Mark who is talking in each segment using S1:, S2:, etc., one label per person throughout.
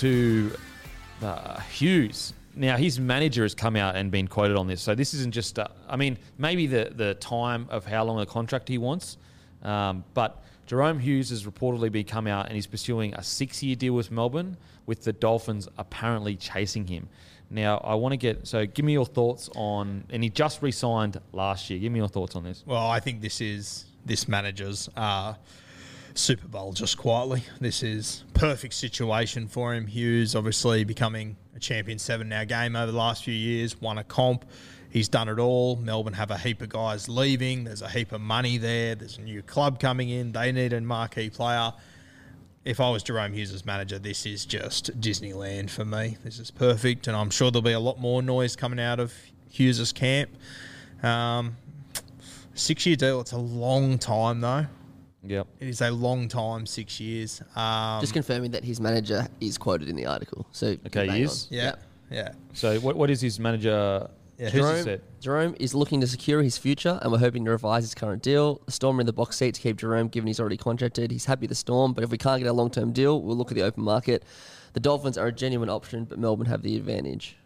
S1: To
S2: uh, Hughes. Now, his manager has come out and been quoted on this. So this isn't just, uh, I mean, maybe the, the time of how long a contract he wants, um, but Jahrome Hughes has reportedly been come out and he's pursuing a six year deal with Melbourne, with the Dolphins apparently chasing him. Now, I want to get, so give me your thoughts on, and he just re signed last year. Give me your thoughts on this.
S3: Well, I think this is this manager's uh, Super Bowl just quietly. This is perfect situation for him. Hughes obviously becoming a champion seven now game over the last few years, won a comp. He's done it all. Melbourne have a heap of guys leaving. There's a heap of money there. There's a new club coming in. They need a marquee player. If I was Jahrome Hughes' manager, this is just Disneyland for me. This is perfect, and I'm sure there'll be a lot more noise coming out of Hughes' camp. Um, six year deal, it's a long time though.
S2: Yep.
S3: It is a long time, six years. Um,
S4: Just confirming that his manager is quoted in the article. So
S2: Okay,
S4: bang
S2: he
S4: on.
S2: is?
S3: yeah, yeah.
S2: So, what, what is his manager?
S3: Yeah,
S2: Who's he
S4: Jahrome,
S2: said?
S4: Jahrome is looking to secure his future, and we're hoping to revise his current deal. The Storm are in the box seat to keep Jahrome, given he's already contracted. He's happy with the Storm, but if we can't get a long-term deal, we'll look at the open market. The Dolphins are a genuine option, but Melbourne have the advantage.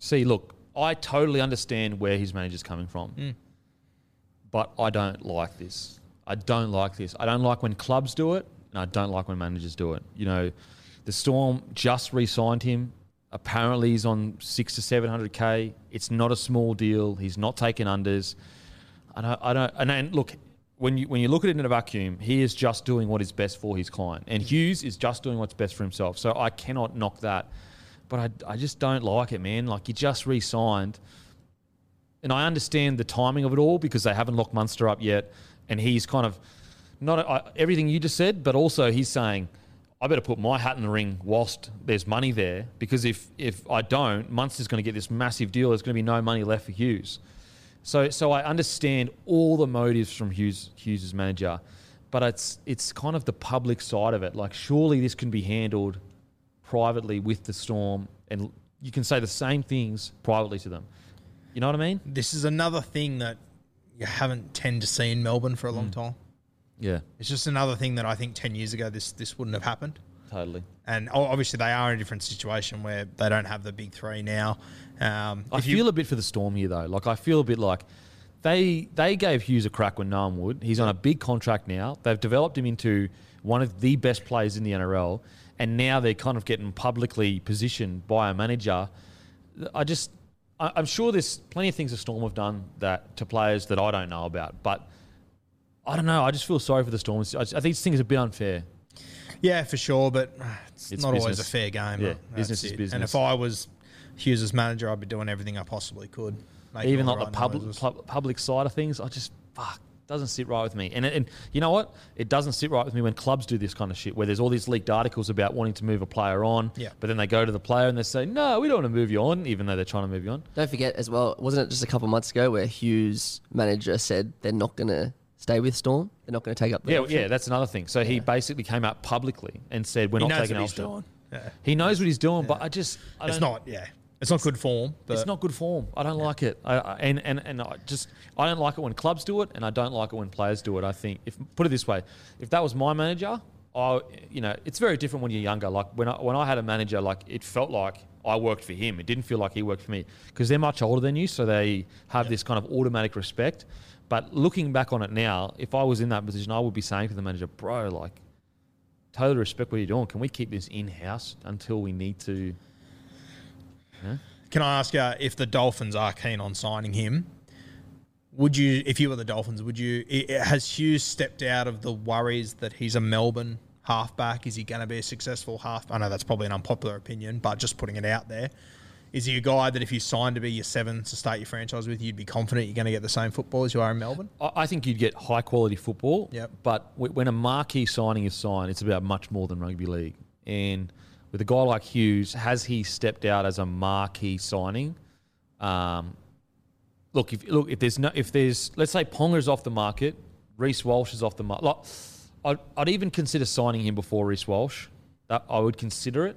S2: See, look, I totally understand where his manager's coming from, but I don't like this. I don't like this. I don't like when clubs do it, and I don't like when managers do it. You know, the Storm just re-signed him. Apparently, he's on six to seven hundred k. It's not a small deal. He's not taking unders. I don't. I don't. And then look, when you when you look at it in a vacuum, he is just doing what is best for his client, and Hughes is just doing what's best for himself. So I cannot knock that. But I, I just don't like it, man. Like you just re-signed, and I understand the timing of it all because they haven't locked Munster up yet, and he's kind of not uh, everything you just said, but also he's saying. I better put my hat in the ring whilst there's money there because if if I don't, Munster's going to get this massive deal. There's going to be no money left for Hughes. So so I understand all the motives from Hughes Hughes's manager, but it's it's kind of the public side of it. Like surely this can be handled privately with the Storm, and you can say the same things privately to them. You know what I mean?
S3: This is another thing that you haven't tend to see in Melbourne for a long time.
S2: Yeah,
S3: It's just another thing that I think ten years ago this this wouldn't have happened.
S2: totally.
S3: And o- obviously they are in a different situation where they don't have the big three now. Um,
S2: I
S3: if you-
S2: feel a bit for the Storm here though. Like I feel a bit like they they gave Hughes a crack when no one would. He's on a big contract now. They've developed him into one of the best players in the NRL, and now they're kind of getting publicly positioned by a manager. I just I'm sure there's plenty of things the Storm have done that to players that I don't know about, but I don't know. I just feel sorry for the Storm. I, just- I think this thing is a bit unfair.
S3: Yeah, for sure, but it's,
S2: It's
S3: not always a fair game.
S2: Yeah, business is business.
S3: And if I was Hughes' manager, I'd be doing everything I possibly could.
S2: Even like the public pub, public side of things, I just fuck. Doesn't sit right with me. And and you know what? It doesn't sit right with me when clubs do this kind of shit, where there's all these leaked articles about wanting to move a player on,
S3: Yeah.
S2: but then they go to the player and they say, no, we don't want to move you on, even though they're trying to move you on.
S4: Don't forget as well, wasn't it just a couple months ago where Hughes' manager said they're not going to stay with Storm? They're not going to take up the
S2: Yeah,
S4: option?
S2: yeah, that's another thing. So he basically came out publicly and said, we're
S3: He
S2: not taking
S3: what he's Yeah.
S2: He knows what he's doing, but I just, I
S3: It's not, yeah. It's not good form. But
S2: It's not good form. I don't like it. I, I, and and and I just I don't like it when clubs do it, and I don't like it when players do it. I think if put it this way, if that was my manager, I you know it's very different when you're younger. Like when I when I had a manager, like it felt like I worked for him. It didn't feel like he worked for me because they're much older than you, so they have this kind of automatic respect. But looking back on it now, if I was in that position, I would be saying to the manager, "Bro, like, totally respect what you're doing. Can we keep this in house until we need to?"
S3: Can I ask you if the Dolphins are keen on signing him? Would you, if you were the Dolphins, would you? Has Hughes stepped out of the worries that he's a Melbourne halfback? Is he going to be a successful half? I know that's probably an unpopular opinion, but just putting it out there. Is he a guy that if you signed to be your seven to start your franchise with, you'd be confident you're going to get the same football as you are in Melbourne?
S2: I I think you'd get high quality football.
S3: Yep.
S2: But when a marquee signing is signed, it's about much more than rugby league. And with a guy like Hughes, has he stepped out as a marquee signing? Um, look, if look if there's no if there's let's say Ponga's off the market, Reece Walsh is off the market. Like, I'd, I'd even consider signing him before Reece Walsh. That I would consider it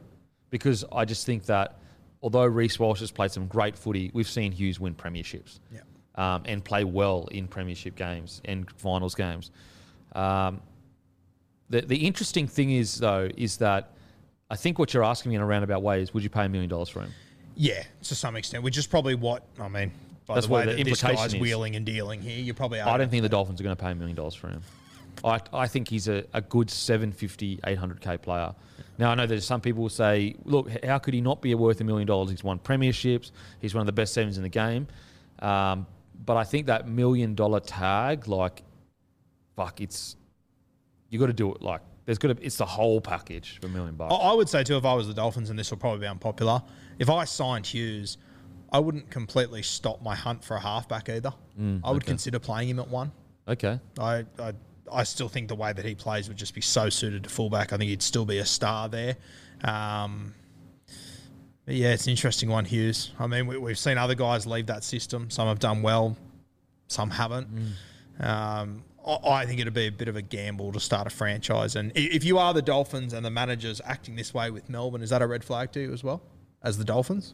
S2: because I just think that although Reece Walsh has played some great footy, we've seen Hughes win premierships
S3: Yeah.
S2: um, and play well in premiership games and finals games. Um, the the interesting thing is though is that I think what you're asking me in a roundabout way is would you pay a million dollars for him?
S3: Yeah, to some extent, which is probably what I mean. By
S2: That's
S3: the way
S2: what the
S3: that this
S2: implication
S3: guy's
S2: is.
S3: wheeling and dealing here, you probably are.
S2: I don't think the Dolphins are going to pay a million dollars for him. I, I think he's a, a good 750, 800k player. Now, I know there's some people who say, look, how could he not be worth a million dollars? He's won premierships, he's one of the best sevens in the game. Um, but I think that million dollar tag, like, fuck, it's, you got to do it like, there's got to, it's the whole package for a million bucks.
S3: I I would say too, if I was the Dolphins, and this will probably be unpopular, if I signed Hughes, I wouldn't completely stop my hunt for a halfback either. I would consider playing him at one.
S2: Okay.
S3: I, I I still think the way that he plays would just be so suited to fullback. I think he'd still be a star there. Um, yeah, it's an interesting one, Hughes. I mean, we, we've seen other guys leave that system. Some have done well, some haven't. Um, I, think it'd be a bit of a gamble to start a franchise. And if you are the Dolphins and the managers acting this way with Melbourne, is that a red flag to you as well as the Dolphins?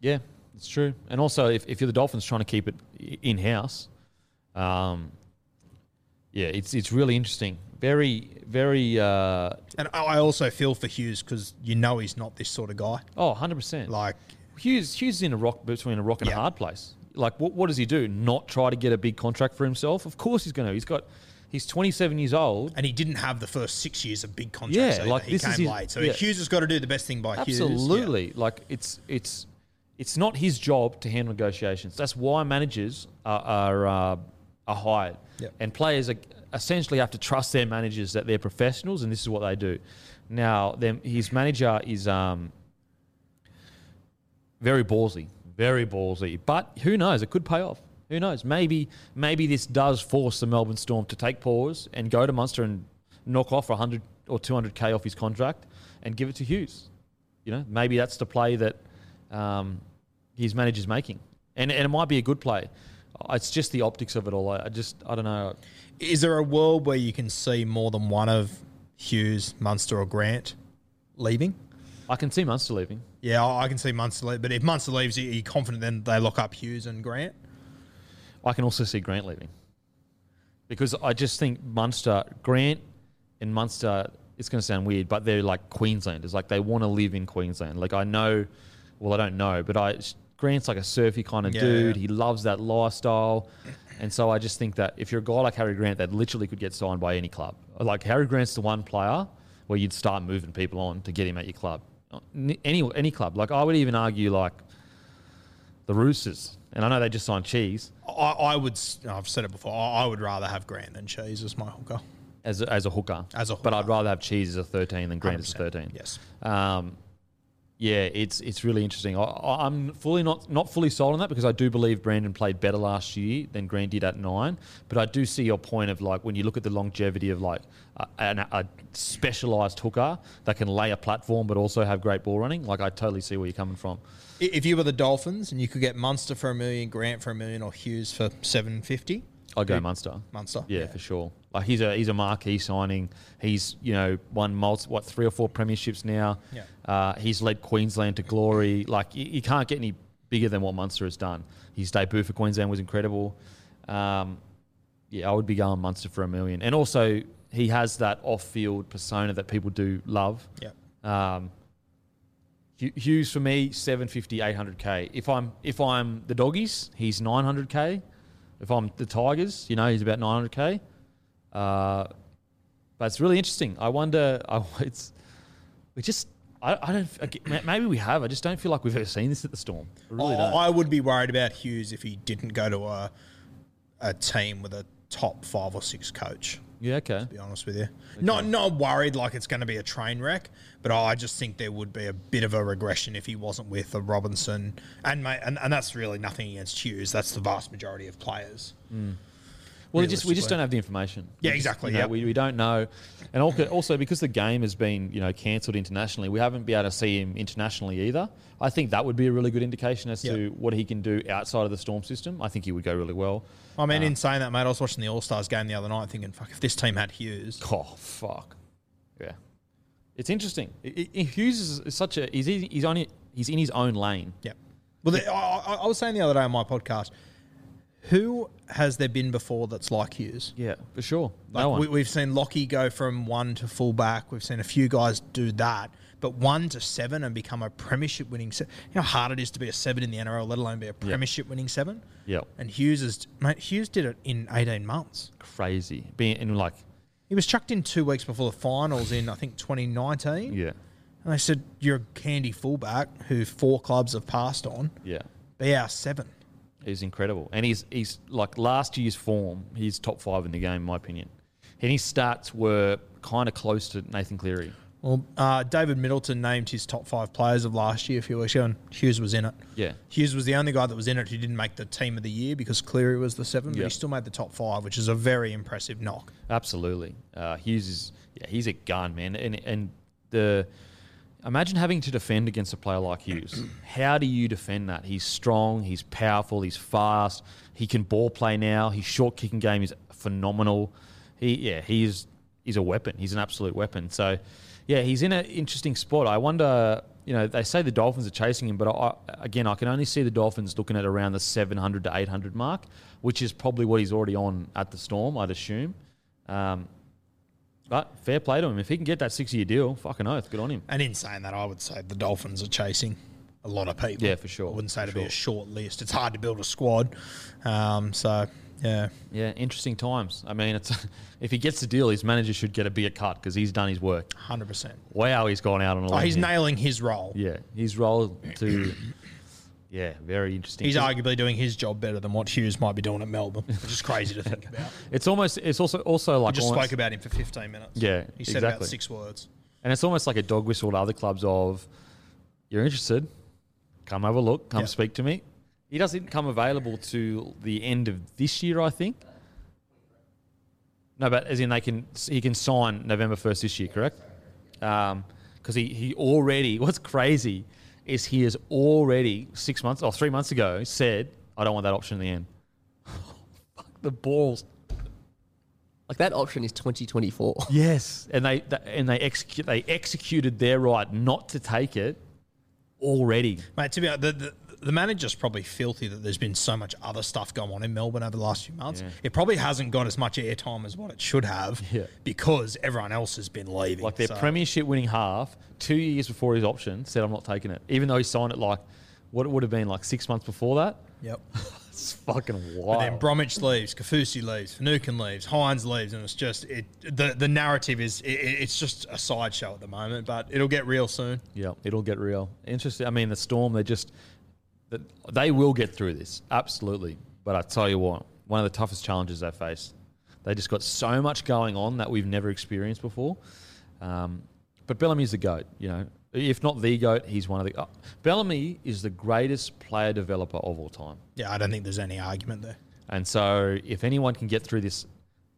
S2: Yeah, it's true. And also, if, if you're the Dolphins trying to keep it in house, um, yeah, it's it's really interesting. Very, very. Uh,
S3: And I I also feel for Hughes because you know he's not this sort of guy.
S2: oh, 100 percent.
S3: Like,
S2: Hughes, Hughes is in a rock between a rock and
S3: Yeah.
S2: a hard place. Like, what what does he do? Not try to get a big contract for himself? Of course he's going to. He's got. He's 27 years old.
S3: and he didn't have the first six years of big contracts.
S2: Yeah,
S3: either.
S2: like,
S3: he
S2: this
S3: came
S2: is his-
S3: late. So
S2: yeah.
S3: Hughes has got to do the best thing by Hughes. Yeah.
S2: Absolutely. Like it's it's it's not his job to handle negotiations. That's why managers are are, uh, are hired,
S3: Yep.
S2: and players are, essentially have to trust their managers that they're professionals, and this is what they do. Now, them, his manager is um, very ballsy, very ballsy. But who knows? It could pay off. Who knows? Maybe maybe this does force the Melbourne Storm to take pause and go to Munster and knock off 100 or 200k off his contract and give it to Hughes. You know, maybe that's the play that um, his manager's making, and and it might be a good play. It's just the optics of it all. I I just I don't know.
S3: Is there a world where you can see more than one of Hughes, Munster, or Grant leaving?
S2: I can see Munster leaving.
S3: Yeah, I can see Munster leave. But if Munster leaves, are you confident then they lock up Hughes and Grant?
S2: I can also see Grant leaving because I just think Munster, Grant, and Munster. It's going to sound weird, but they're like Queenslanders. Like they want to live in Queensland. Like I know, well, I don't know, but I Grant's like a surfy kind of
S3: Yeah,
S2: dude.
S3: yeah.
S2: He loves that lifestyle, and so I just think that if you're a guy like Harry Grant, that literally could get signed by any club. Like Harry Grant's the one player where you'd start moving people on to get him at your club. Any any club. Like I would even argue like the Roosters, and I know they just signed Cheese.
S3: I, I would. I've said it before. I, I would rather have Grant than Cheese as my hooker.
S2: as a, as a hooker.
S3: As a
S2: But I'd rather have Cheese as a 13 than Grant as a 13.
S3: Yes.
S2: Um, Yeah, it's it's really interesting. I, I'm fully not not fully sold on that because I do believe Brandon played better last year than Green did at nine. But I do see your point of like when you look at the longevity of like a, an, a specialised hooker that can lay a platform but also have great ball running. Like I totally see where you're coming from.
S3: If you were the Dolphins and you could get Munster for a million, Grant for a million, or Hughes for seven fifty,
S2: I'd go Munster.
S3: Munster.
S2: Yeah, for sure. Like he's a he's a marquee signing. He's you know won multi, what three or four premierships now.
S3: Yeah.
S2: Uh, he's led Queensland to glory. Like you, you can't get any bigger than what Munster has done. His debut for Queensland was incredible. Um, yeah, I would be going Munster for a million. And also he has that off-field persona that people do love.
S3: Yeah.
S2: Um, Hughes for me 750 800k. If I'm if I'm the doggies, he's 900k. If I'm the Tigers, you know, he's about 900k. Uh, but it's really interesting. I wonder. I, it's we just. I, I don't. I get- ma- Maybe we have. I just don't feel like we've ever seen this at the Storm. I really
S3: I,
S2: don't.
S3: I would be worried about Hughes if he didn't go to a a team with a top five or six coach.
S2: yeah. Okay.
S3: To be honest with you, not not worried like it's going to be a train wreck, but I just think there would be a bit of a regression if he wasn't with a Robinson, and ma- and, and that's really nothing against Hughes. That's the vast majority of players.
S2: Well, it just we just don't have the information.
S3: Yeah,
S2: just-
S3: exactly,
S2: you know,
S3: yep.
S2: we, we don't know, and also, because the game has been you know cancelled internationally, we haven't been able to see him internationally either. I think that would be a really good indication as to what he can do outside of the Storm system. I think he would go really well.
S3: Oh, I mean, uh, in saying that, mate, I was watching the All Stars game the other night, thinking, "Fuck, if this team had Hughes,
S2: Oh fuck, yeah, it's interesting. I- I- Hughes is, such a he's he's only he's in his own lane.
S3: Yeah. Well, the, I- I was saying the other day on my podcast, who has there been before that's like Hughes?
S2: Yeah, for sure.
S3: Like
S2: no one.
S3: we, we've seen Lockie go from one to fullback. We've seen a few guys do that, but one to seven and become a premiership winning. Se- you know how hard it is to be a seven in the NRL, let alone be a premiership winning seven.
S2: Yeah.
S3: And Hughes is mate. Hughes did it in eighteen months.
S2: crazy being in like
S3: He was chucked in two weeks before the finals in I think twenty nineteen.
S2: yeah
S3: And they said you're a candy fullback who four clubs have passed on.
S2: yeah.
S3: Be our seven.
S2: He's incredible, and he's he's like last year's form. He's top five in the game, in my opinion. And his stats were kind of close to Nathan Cleary.
S3: Well, uh, David Middleton named his top five players of last year a few weeks ago, and Hughes was in it.
S2: Yeah.
S3: Hughes was the only guy that was in it who didn't make the team of the year because Cleary was the seven, but
S2: Yeah.
S3: he still made the top five, which is a very impressive knock.
S2: Absolutely, uh, Hughes is yeah, he's a gun, man. And and the imagine having to defend against a player like Hughes. How do you defend that? He's strong, he's powerful, he's fast. He can ball play now. His short kicking game is phenomenal. He yeah, he's he's a weapon. He's an absolute weapon. So yeah, he's in an interesting spot. I wonder. You know, they say the Dolphins are chasing him, but I, again, I can only see the Dolphins looking at around the 700 to 800 mark, which is probably what he's already on at the Storm, I'd assume. Um, but fair play to him. If he can get that six year deal, fucking oath, good on him.
S3: And in saying that, I would say the Dolphins are chasing a lot of people.
S2: Yeah, for sure,
S3: I wouldn't say to be a short list. It's hard to build a squad. Um, so, yeah.
S2: Yeah, interesting times. I mean, it's if he gets the deal, his manager should get a bigger cut because he's done his work.
S3: 100%.
S2: Wow, he's gone out on a
S3: Oh, he's
S2: here.
S3: nailing his role.
S2: Yeah, his role to. Yeah, very interesting.
S3: He's arguably doing his job better than what Hughes might be doing at Melbourne, which is crazy to think about.
S2: It's almost. It's also also like I
S3: just
S2: almost-
S3: spoke about him for 15 minutes.
S2: Yeah,
S3: He said about
S2: exactly.
S3: six words.
S2: And it's almost like a dog whistle to other clubs of, you're interested, come have a look, come
S3: Yeah.
S2: speak to me. He doesn't come available to the end of this year, I think. No, but as in they can, he can sign November first this year, correct? Um, because he he already. What's crazy is he has already six months or three months ago said, I don't want that option in the end. Fuck the balls.
S4: Like that option is 2024.
S2: Yes, and they, th and they execute they executed their right not to take it already.
S3: Mate, to be honest, the, the, the manager's probably filthy that there's been so much other stuff going on in Melbourne over the last few months.
S2: Yeah.
S3: It probably hasn't got as much airtime as what it should have
S2: Yeah.
S3: because everyone else has been leaving.
S2: Like their
S3: So-
S2: premiership winning half, two years before his option, said I'm not taking it, even though he signed it like what it would have been like six months before that.
S3: Yep.
S2: It's fucking
S3: But
S2: wild.
S3: then Bromwich leaves, Kaufusi leaves, Finucane leaves, Hynes leaves, and it's just it. The the narrative is it- it's just a sideshow at the moment, but it'll get real soon.
S2: Yeah, it'll get real. Interesting. I mean, the Storm, they just that they will get through this, absolutely. But I tell you what, one of the toughest challenges they face. They just got so much going on that we've never experienced before. Um, but Bellamy's the goat. You know, If not the goat, he's one of the. Uh, Bellamy is the greatest player developer of all time.
S3: Yeah, I don't think there's any argument there.
S2: And so, if anyone can get through this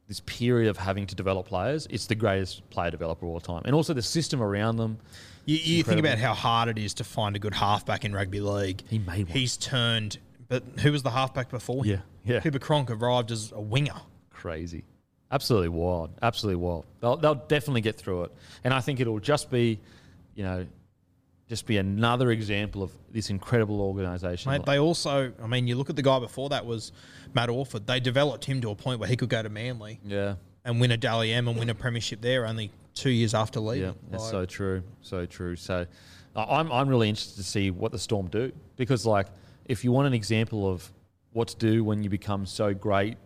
S2: this period of having to develop players, it's the greatest player developer of all time. And also the system around them.
S3: You, you think about how hard it is to find a good halfback in rugby league.
S2: He made one.
S3: He's turned, but who was the halfback before him?
S2: Yeah, yeah.
S3: Cooper Cronk arrived as a winger.
S2: Crazy. Absolutely wild. Absolutely wild. They'll, they'll definitely get through it. And I think it'll just be, you know, just be another example of this incredible organisation.
S3: Mate, they also, I mean, you look at the guy before that was Matt Orford. They developed him to a point where he could go to Manly
S2: yeah.
S3: And win a Dally M and win a premiership there only two years after leaving.
S2: Yeah, that's
S3: Like,
S2: so true, so true. So, I'm I'm really interested to see what the Storm do because, like, if you want an example of what to do when you become so great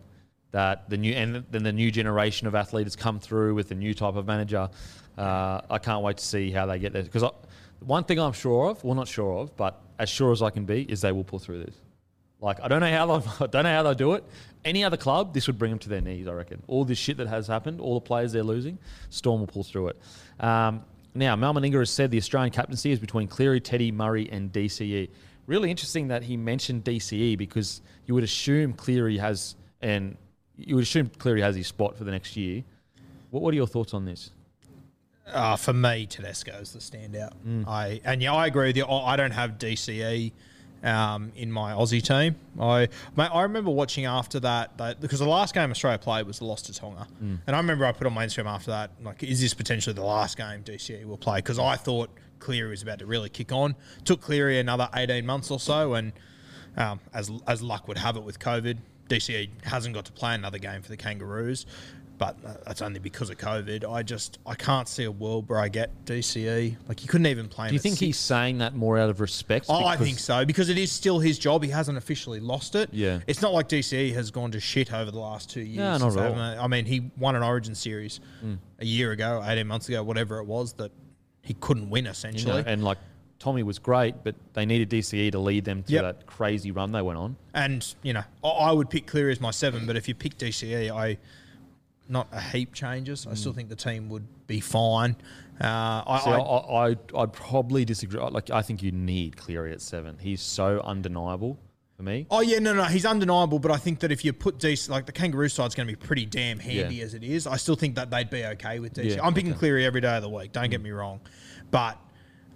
S2: that the new and then the new generation of athletes come through with a new type of manager, uh, I can't wait to see how they get there. Because one thing I'm sure of, well, not sure of, but as sure as I can be, is they will pull through this. Like I don't know how they I don't know how they'll do it. Any other club, this would bring them to their knees. I reckon. All this shit that has happened, all the players they're losing, Storm will pull through it. Um, now, Mal Meninga has said the Australian captaincy is between Cleary, Teddy, Murray, and DCE. Really interesting that he mentioned DCE because you would assume Cleary has and you would assume Cleary has his spot for the next year. What, what are your thoughts on this?
S3: Uh, for me, Tedesco is the standout.
S2: Mm.
S3: I and yeah, I agree with you. I don't have DCE um, in my Aussie team. I mate, I remember watching after that, that because the last game Australia played was the loss to Tonga,
S2: Mm.
S3: and I remember I put on my Instagram after that, like, is this potentially the last game DCE will play? Because I thought Cleary was about to really kick on. Took Cleary another eighteen months or so, and um, as as luck would have it with COVID, DCE hasn't got to play another game for the Kangaroos. But uh, that's only because of COVID. I just I can't see a world where I get DCE. Like you couldn't even play.
S2: Do you think he's saying that more out of respect?
S3: Oh, I think so because it is still his job. He hasn't officially lost it.
S2: Yeah.
S3: it's not like DCE has gone to shit over the last two years.
S2: No, not at all.
S3: I mean, he won an Origin series a year ago, eighteen months ago, whatever it was that he couldn't win
S2: You know,
S3: essentially.
S2: and like Tommy was great, but they needed DCE to lead them to
S3: Yep.
S2: that crazy run they went on.
S3: And you know, I, I would pick Cleary as my seven, but if you pick DCE, I not a heap changes. I still think the team would be fine. Uh, I,
S2: I,
S3: I,
S2: I, I'd probably disagree. Like, I think you need Cleary at seven. He's so undeniable for me.
S3: Oh yeah, no, no, he's undeniable. But I think that if you put DC, like the Kangaroo side's going to be pretty damn handy
S2: Yeah.
S3: as it is. I still think that they'd be okay with DC.
S2: Yeah,
S3: I'm picking
S2: okay. Mm.
S3: Cleary every day of the week. Don't get me wrong, but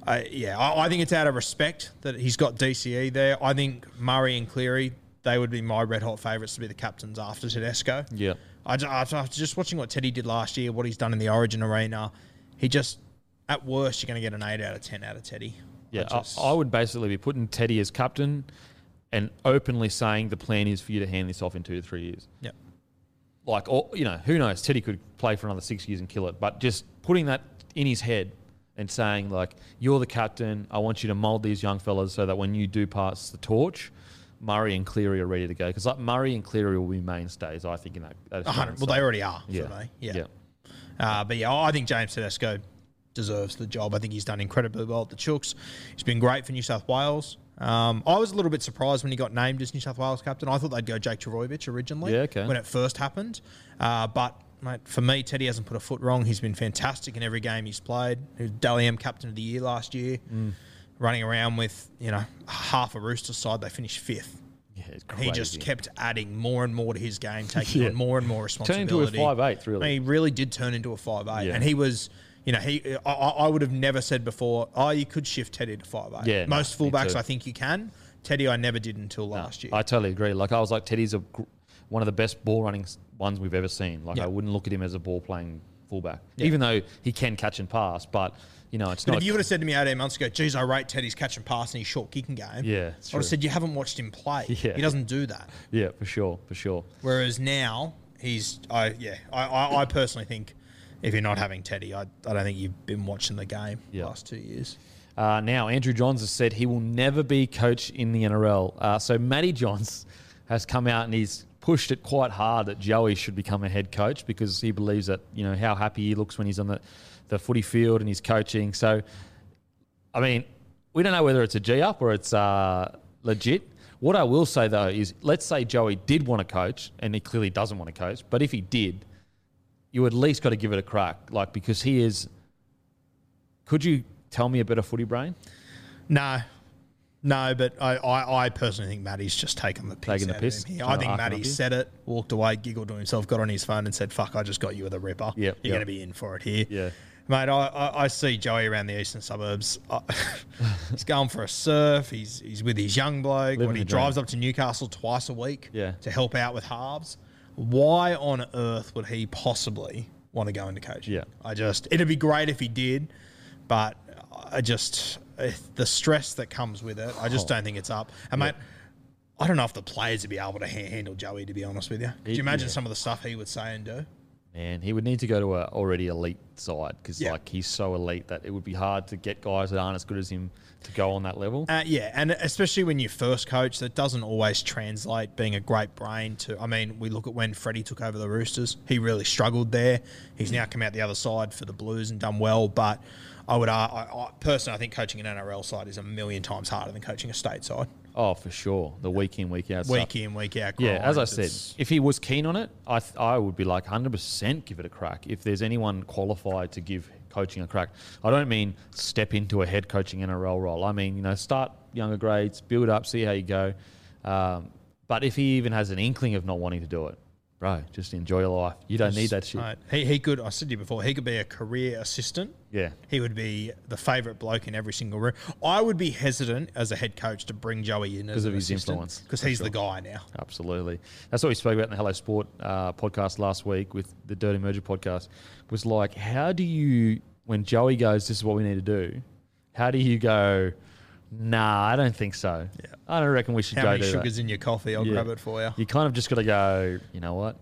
S3: uh, yeah, I, I think it's out of respect that he's got DCE there. I think Murray and Cleary they would be my red hot favourites to be the captains after Tedesco.
S2: Yeah.
S3: I, ju- after just watching what Teddy did last year, what he's done in the Origin arena, he just at worst you're going to get an eight out of ten out of Teddy.
S2: Yeah,
S3: I
S2: I, I would basically be putting Teddy as captain and openly saying the plan is for you to hand this off in two to three years.
S3: yeah.
S2: Like, or, you know, who knows? Teddy could play for another six years and kill it. But just putting that in his head and saying, like, you're the captain. I want you to mould these young fellas so that when you do pass the torch, Murray and Cleary are ready to go. Because like Murray and Cleary will be mainstays, I think, in that. that
S3: hundred. Well, they already are for
S2: yeah.
S3: me. Yeah.
S2: yeah.
S3: Uh, but yeah, I think James Tedesco deserves the job. I think he's done incredibly well at the Chooks. He's been great for New South Wales. Um, I was a little bit surprised when he got named as New South Wales captain. I thought they'd go Jake Trbojevic originally
S2: Yeah, okay.
S3: when it first happened. Uh, but mate, for me, Teddy hasn't put a foot wrong. He's been fantastic in every game he's played. He was Dally M captain of the year last year,
S2: Mm.
S3: Running around with you know half a rooster side. They finished fifth.
S2: Yeah,
S3: And he just kept adding more and more to his game, taking
S2: Yeah.
S3: on more and more responsibility.
S2: Turned into a
S3: responsibility.
S2: 5'8", really.
S3: I mean, he really did turn into a five eight,
S2: Yeah.
S3: and he was. You know, he. I, I would have never said before. Oh, you could shift Teddy to five eight.
S2: Yeah,
S3: most
S2: me
S3: fullbacks. I think you can. Teddy, I never did until
S2: No,
S3: last year.
S2: I totally agree. Like I was like Teddy's a, gr- one of the best ball running ones we've ever seen. Like
S3: Yeah.
S2: I wouldn't look at him as a ball playing fullback, even though he can catch and pass. But you know, it's
S3: but
S2: not.
S3: if you would have said to me 18 months ago, geez, I rate Teddy's catch and pass and his short kicking game,
S2: Yeah,
S3: I would have said you haven't watched him play.
S2: Yeah.
S3: He doesn't do that.
S2: yeah, for sure, for sure.
S3: Whereas now, he's, I yeah, I, I, I personally think if you're not having Teddy, I, I don't think you've been watching the game the last two years.
S2: Uh, now, Andrew Johns has said he will never be coach in the NRL. Uh, so, Matty Johns has come out and he's pushed it quite hard that Joey should become a head coach because he believes that, you know, how happy he looks when he's on the, the footy field and his coaching. So, I mean, we don't know whether it's a G up or it's uh, legit. What I will say, though, is let's say Joey did want to coach and he clearly doesn't want to coach, but if he did, you at least got to give it a crack, like, because he is could you tell me a better footy brain?
S3: No. No, but I, I, I personally think Matty's just taken the piss.
S2: Taking the piss?
S3: I think Matty said it, walked away, giggled to himself, got on his phone and said, "Fuck, I just got you with a ripper.
S2: Yep,
S3: You're
S2: yep.
S3: going to be in for it here."
S2: Yeah.
S3: Mate, I, I, I see Joey around the eastern suburbs. I, he's going for a surf. He's he's with his young bloke.
S2: Living
S3: when he drives up to Newcastle twice a week
S2: Yeah.
S3: to help out with halves. Why on earth would he possibly want to go into coaching?
S2: Yeah.
S3: I just it'd be great if he did, but I just the stress that comes with it. I just
S2: Oh.
S3: don't think it's up. And mate, I don't know if the players would be able to handle Joey. To be honest with you, could you imagine
S2: yeah.
S3: some of the stuff he would say and do?
S2: Man, he would need to go to a already elite side because
S3: Yeah.
S2: like he's so elite that it would be hard to get guys that aren't as good as him to go on that level.
S3: Uh, yeah, and especially when you first coach, that doesn't always translate being a great brain to. I mean, we look at when Freddie took over the Roosters; he really struggled there. He's now come out the other side for the Blues and done well. But I would, uh, I, I, personally, I think coaching an NRL side is a million times harder than coaching a state side.
S2: Oh, for sure. The week in, week out.
S3: Week
S2: stuff.
S3: in, week out.
S2: Yeah, as I
S3: grind,
S2: said,
S3: it's-
S2: if he was keen on it, I th- I would be like 100% give it a crack. If there's anyone qualified to give coaching a crack, I don't mean step into a head coaching NRL role. I mean, you know, start younger grades, build up, see how you go. Um, but if he even has an inkling of not wanting to do it, bro, just enjoy your life. You don't need that shit.
S3: Mate, he, he could. I said to you before, he could be a career assistant.
S2: Yeah.
S3: He would be the favourite bloke in every single room. I would be hesitant as a head coach to bring Joey in
S2: Because of his
S3: assistant,
S2: influence,
S3: because he's the guy now.
S2: Absolutely. That's what we spoke about in the Hello Sport uh, podcast last week with the Dirty Merger podcast. Was like, how do you, when Joey goes, this is what we need to do, how do you go, nah, I don't think so.
S3: Yeah.
S2: I don't reckon we should
S3: How
S2: go
S3: many
S2: do
S3: sugars
S2: that.
S3: in your coffee? I'll
S2: Yeah.
S3: grab it for you.
S2: You kind of just got to go, you know what?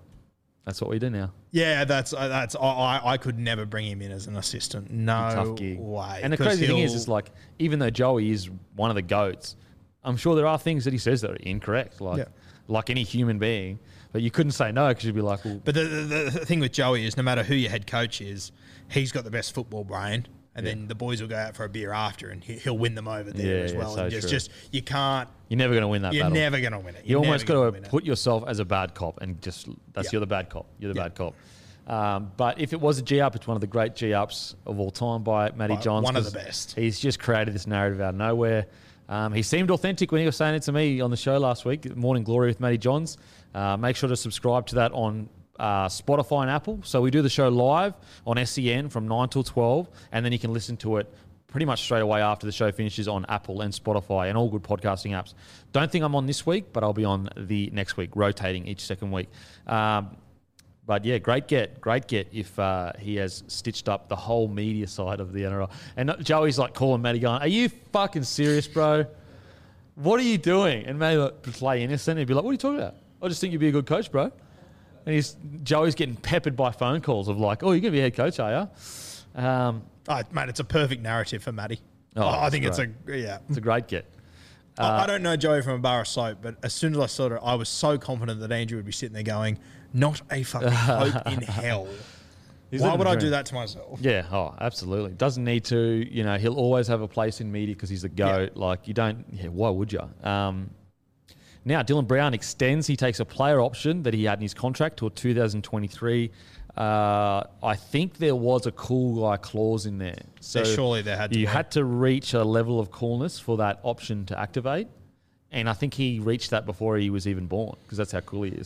S2: That's what we do now.
S3: Yeah, that's uh, that's. I, I I could never bring him in as an assistant. No
S2: Tough gig.
S3: way.
S2: And the
S3: 'Cause
S2: crazy thing is,
S3: he'll-
S2: is like, even though Joey is one of the goats, I'm sure there are things that he says that are incorrect, like,
S3: Yeah.
S2: like any human being. But you couldn't say no because you'd be like, well,
S3: But the, the, the thing with Joey is, no matter who your head coach is, he's got the best football brain, and then the boys will go out for a beer after, and he, he'll win them over there
S2: Yeah,
S3: as
S2: yeah,
S3: well.
S2: so
S3: and just,
S2: true.
S3: just you can't.
S2: you're never going to win that
S3: You're
S2: battle.
S3: never going to win it.
S2: You
S3: You're
S2: almost got
S3: it.
S2: put yourself as a bad cop and just that's
S3: Yeah.
S2: you're the bad cop. You're the
S3: Yeah.
S2: bad cop. Um, but if it was a G up, it's one of the great G ups of all time by Matty Johns.
S3: one of the best.
S2: He's just created this narrative out of nowhere. Um, he seemed authentic when he was saying it to me on the show last week, Morning Glory with Matty Johns. Uh, make sure to subscribe to that on uh, Spotify and Apple. So we do the show live on SEN from 9 till 12, and then you can listen to it pretty much straight away after the show finishes on Apple and Spotify and all good podcasting apps. Don't think I'm on this week, but I'll be on the next week, rotating each second week. Um, but yeah, great get, great get if uh, he has stitched up the whole media side of the NRL. And Joey's like calling Matty going, Are you fucking serious, bro? What are you doing? And Matty like, play innocent. He'd be like, What are you talking about? I just think you'd be a good coach, bro. And he's Joey's getting peppered by phone calls of like, Oh, you're going to be head coach, are you? Um,
S3: Oh, mate, it's a perfect narrative for Matty.
S2: Oh,
S3: I think it's a yeah.
S2: it's a great get.
S3: I I don't know Joey from a bar of soap, but as soon as I saw it, I was so confident that Andrew would be sitting there going, "Not a fucking hope in hell." Why would I do that to myself?
S2: Yeah, oh, absolutely. Doesn't need to. You know, he'll always have a place in media because he's a goat. Like you don't. Yeah, why would you? Um, now Dylan Brown extends. He takes a player option that he had in his contract till 2023. Uh, I think there was a cool guy clause in there. So
S3: There surely there had to
S2: You
S3: be.
S2: had to reach a level of coolness for that option to activate, and I think he reached that before he was even born because that's how cool he is.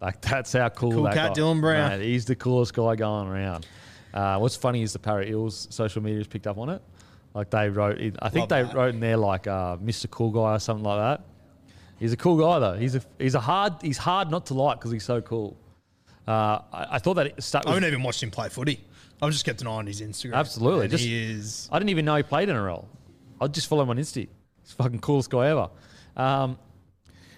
S2: Like that's how cool,
S3: Cool
S2: that
S3: cat,
S2: guy.
S3: Dylan Brown.
S2: Mate, he's the coolest guy going around. Uh, what's funny is the Parra Eels social media has picked up on it. Like they wrote, in, I think
S3: Love
S2: they
S3: that.
S2: wrote in there like uh, Mr. Cool Guy or something like that. He's a cool guy though. He's a he's a hard he's hard not to like because he's so cool. Uh, I, I thought that it start
S3: I haven't even watched him play footy. I've just kept an eye on his Instagram.
S2: Absolutely, just-
S3: he is.
S2: I didn't even know he played NRL. I'd just follow him on Insta. He's fucking coolest guy ever. Um,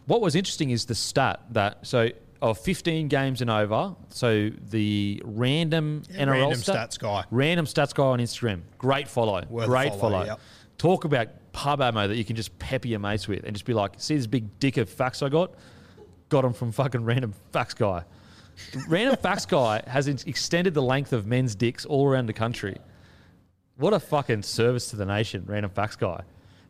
S2: what was interesting is the stat that so of 15 games and over. So the random
S3: Yeah,
S2: NRL
S3: random
S2: stat-
S3: stats guy.
S2: Random stats guy on Instagram. Great follow.
S3: Worth
S2: Great
S3: follow,
S2: follow.
S3: yep.
S2: Talk about pub ammo that you can just pepper your mates with and just be like, see this big dick of facts I got? Got them from fucking random facts guy. random facts guy has extended the length of men's dicks all around the country. What a fucking service to the nation, random facts guy.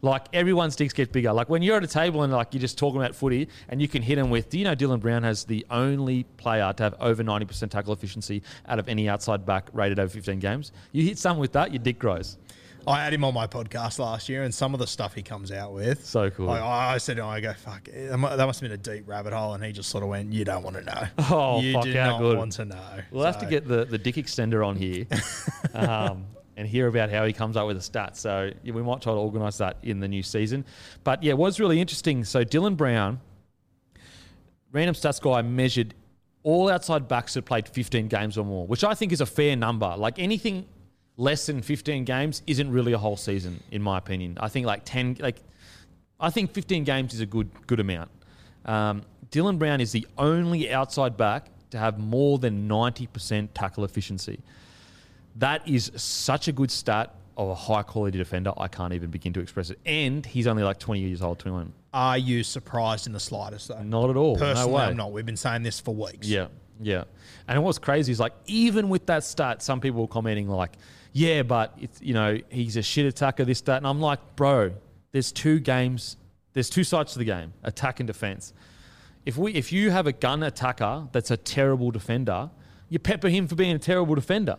S2: Like everyone's dicks get bigger. Like when you're at a table and like you're just talking about footy and you can hit them with, do you know Dylan Brown has the only player to have over 90% tackle efficiency out of any outside back rated over 15 games? You hit someone with that, your dick grows.
S3: I had him on my podcast last year, and some of the stuff he comes out with.
S2: So cool.
S3: I, I said, him, I go, fuck, that must have been a deep rabbit hole. And he just sort of went, you don't want to know.
S2: Oh,
S3: you
S2: fuck,
S3: do
S2: how
S3: not
S2: good.
S3: want to know.
S2: We'll have to get the, the dick extender on here um, and hear about how he comes up with the stats. So yeah, we might try to organise that in the new season. But yeah, it was really interesting. So Dylan Brown, random stats guy, measured all outside backs that played 15 games or more, which I think is a fair number. Like anything less than 15 games isn't really a whole season, in my opinion. I think like 10, like I think 15 games is a good good amount. Um, Dylan Brown is the only outside back to have more than 90% tackle efficiency. That is such a good stat of a high quality defender. I can't even begin to express it. And he's only like 20 years old, 21.
S3: Are you surprised in the slightest, though?
S2: Not at all.
S3: Personally,
S2: no way.
S3: I'm not. We've been saying this for weeks.
S2: Yeah, yeah. And what's crazy is like even with that stat, some people were commenting like, "Yeah, but it's you know he's a shit attacker, this that," and I'm like, bro, there's two games, there's two sides to the game, attack and defense. If we if you have a gun attacker that's a terrible defender, you pepper him for being a terrible defender.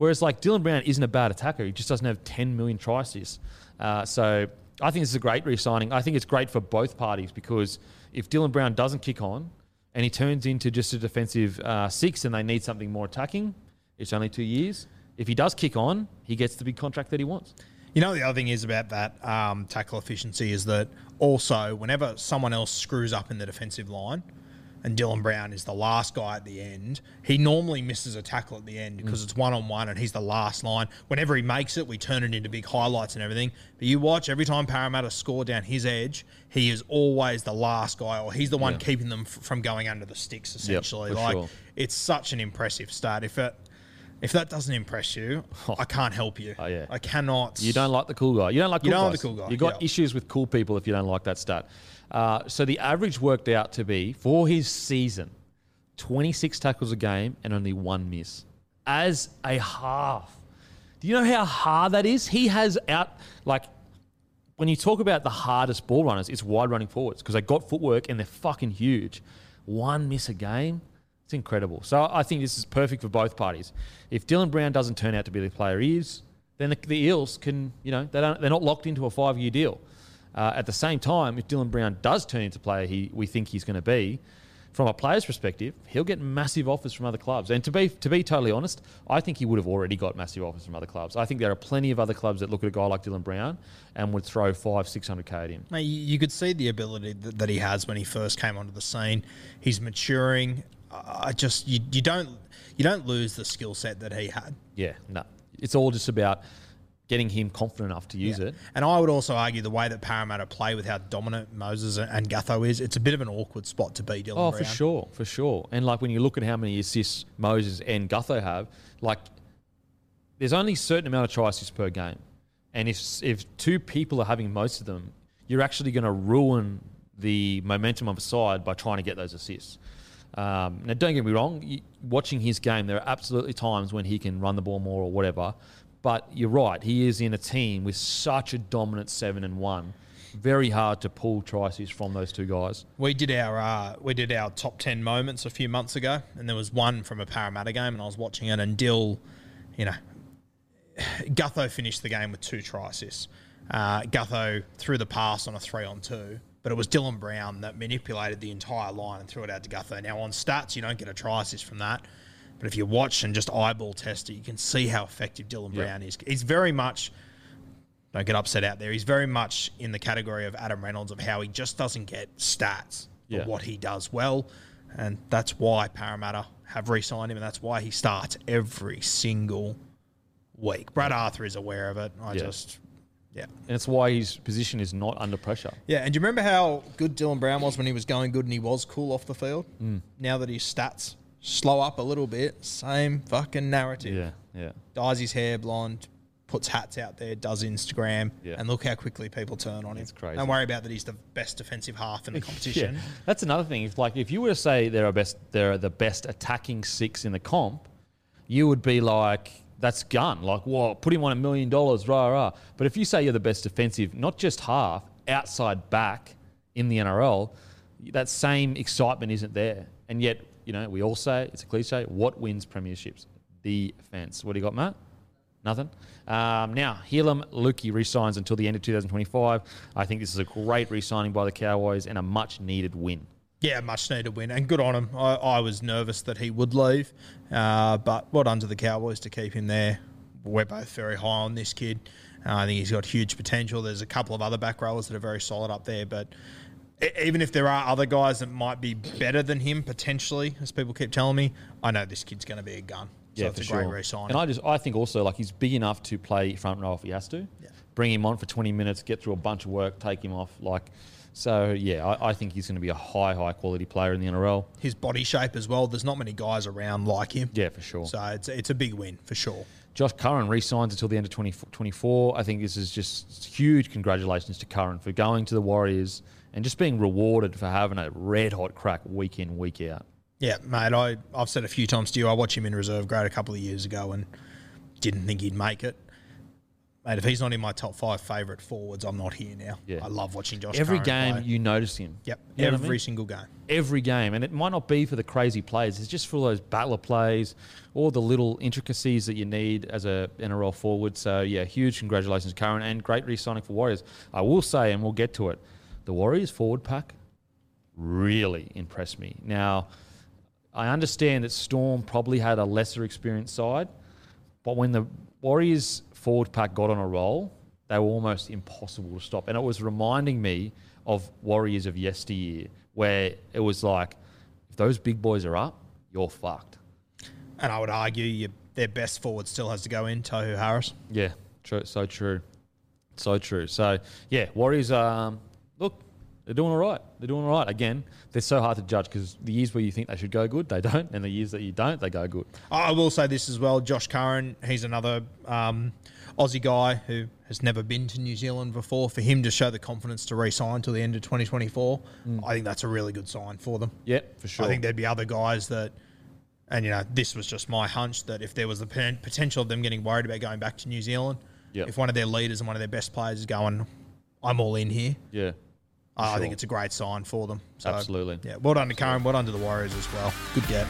S2: Whereas like Dylan Brown isn't a bad attacker, he just doesn't have 10 million assists. Uh, so I think this is a great re-signing. I think it's great for both parties because if Dylan Brown doesn't kick on and he turns into just a defensive uh, six and they need something more attacking, it's only two years. If he does kick on, he gets the big contract that he wants.
S3: You know, the other thing is about that um, tackle efficiency is that also, whenever someone else screws up in the defensive line, and Dylan Brown is the last guy at the end, he normally misses a tackle at the end mm. because it's one on one and he's the last line. Whenever he makes it, we turn it into big highlights and everything. But you watch every time Parramatta score down his edge, he is always the last guy, or he's the one keeping them f- from going under the sticks. Essentially,
S2: for
S3: like
S2: sure.
S3: it's such an impressive start. If it if that doesn't impress you, I can't help you.
S2: Oh, yeah.
S3: I cannot.
S2: You don't like the cool guy. You don't like
S3: You don't like the cool guy,
S2: You got
S3: yeah.
S2: issues with cool people if you don't like that stat. Uh, so the average worked out to be for his season, 26 tackles a game and only one miss as a half. Do you know how hard that is? He has out like when you talk about the hardest ball runners, it's wide running forwards because they got footwork and they're fucking huge. One miss a game, it's incredible. So I think this is perfect for both parties. If Dylan Brown doesn't turn out to be the player he is, then the, the Eels can, you know, they don't, they're not locked into a five year deal. Uh, at the same time, if Dylan Brown does turn into player he we think he's going to be, from a player's perspective, he'll get massive offers from other clubs. And to be to be totally honest, I think he would have already got massive offers from other clubs. I think there are plenty of other clubs that look at a guy like Dylan Brown and would throw five, six hundred k at him.
S3: Mate, you you could see the ability that, that he has when he first came onto the scene. He's maturing. I just you, you don't you don't lose the skill set that he had.
S2: Yeah, no, it's all just about getting him confident enough to use
S3: Yeah.
S2: it.
S3: And I would also argue the way that Parramatta play with how dominant Moses and- Gutho is, it's a bit of an awkward spot to be Dylan
S2: Oh,
S3: Brown.
S2: for sure, for sure. And like when you look at how many assists Moses and Gutho have, like there's only a certain amount of try assists per game, and if if two people are having most of them, you're actually going to ruin the momentum of a side by trying to get those assists. Um, now, don't get me wrong. Watching his game, there are absolutely times when he can run the ball more or whatever. But you're right. He is in a team with such a dominant seven and one. Very hard to pull assists from those two guys.
S3: We did our uh, we did our top ten moments a few months ago, and there was one from a Parramatta game, and I was watching it, and Dill, you know, Gutho finished the game with two assists. Uh, Gutho threw the pass on a three on two, but it was Dylan Brown that manipulated the entire line and threw it out to Gutho. Now on stats, you don't get a assist from that, but if you watch and just eyeball test it, you can see how effective Dylan
S2: Yeah.
S3: Brown is. He's very much don't get upset out there. He's very much in the category of Adam Reynolds of how he just doesn't get stats,
S2: Yeah.
S3: what he does well, and that's why Parramatta have re-signed him, and that's why he starts every single week. Brad Arthur is aware of it. I
S2: Yeah.
S3: just Yeah.
S2: And it's why his position is not under pressure.
S3: Yeah, and do you remember how good Dylan Brown was when he was going good and he was cool off the field?
S2: Mm.
S3: Now that his stats slow up a little bit, same fucking narrative.
S2: Yeah, yeah.
S3: Dyes his hair blonde, puts hats out there, does Instagram,
S2: Yeah.
S3: and look how quickly people turn on him.
S2: It's crazy.
S3: Don't worry about that he's the best defensive half in the competition.
S2: Yeah, that's another thing. If like if you were to say there are best, there are the best attacking six in the comp, you would be like, that's gun. Like, whoa, put him on a million dollars, rah rah. But if you say you're the best defensive, not just half, outside back in the NRL, that same excitement isn't there. And yet, you know, we all say it's a cliche. What wins premierships? Defense. What do you got, Matt? Nothing. Um, now, Heilum Luki resigns until the end of 2025. I think this is a great re-signing by the Cowboys and a much-needed win.
S3: Yeah, much needed win, and good on him. I, I was nervous that he would leave, uh, but well to the Cowboys to keep him there. We're both very high on this kid. Uh, I think he's got huge potential. There's a couple of other back rowers that are very solid up there, but even if there are other guys that might be better than him potentially, as people keep telling me, I know this kid's going to be a gun. So it's a great re-signing.
S2: And I just I think also like he's big enough to play front row if he has to. Yeah. Bring him on for 20 minutes, get through a bunch of work, take him off. Like, so yeah, I, I think he's going to be a high, high quality player in the NRL.
S3: His body shape as well. There's not many guys around like him.
S2: Yeah, for sure.
S3: So it's it's a big win for sure.
S2: Josh Curran re-signs until the end of 2024. I think this is just huge congratulations to Curran for going to the Warriors and just being rewarded for having a red hot crack week in, week out.
S3: Yeah, mate. I I've said a few times to you. I watched him in reserve grade a couple of years ago and didn't think he'd make it. Mate, if he's not in my top five favourite forwards, I'm not here now.
S2: Yeah.
S3: I love watching Josh.
S2: Every
S3: Curran
S2: game
S3: play.
S2: you notice him.
S3: Yep.
S2: You know what I
S3: every
S2: mean?
S3: single game.
S2: every game, and it might not be for the crazy plays. It's just for those battler plays, all the little intricacies that you need as a NRL forward. So yeah, huge congratulations, Curran, and great re-signing for Warriors. I will say, and we'll get to it, the Warriors forward pack really impressed me. Now, I understand that Storm probably had a lesser experienced side, but when the Warriors forward pack got on a roll, they were almost impossible to stop. And it was reminding me of Warriors of yesteryear, where it was like, if those big boys are up, you're fucked.
S3: And I would argue you, their best forward still has to go in, Tohu Harris.
S2: Yeah, true. So true. So true. So yeah, Warriors. Um, look, they're doing all right. They're doing all right. Again, they're so hard to judge because the years where you think they should go good, they don't, and the years that you don't, they go good.
S3: I will say this as well. Josh Curran, he's another um, Aussie guy who has never been to New Zealand before. For him to show the confidence to re-sign till the end of 2024, I think that's a really good sign for them.
S2: Yeah, for sure.
S3: I think there'd be other guys that, and you know, this was just my hunch that if there was the potential of them getting worried about going back to New Zealand,
S2: Yep.
S3: if one of their leaders and one of their best players is going, I'm all in here.
S2: Yeah.
S3: I
S2: sure.
S3: think it's a great sign for them. So,
S2: Absolutely.
S3: Yeah. Well done to Curran. Well done to the Warriors as well. Good get.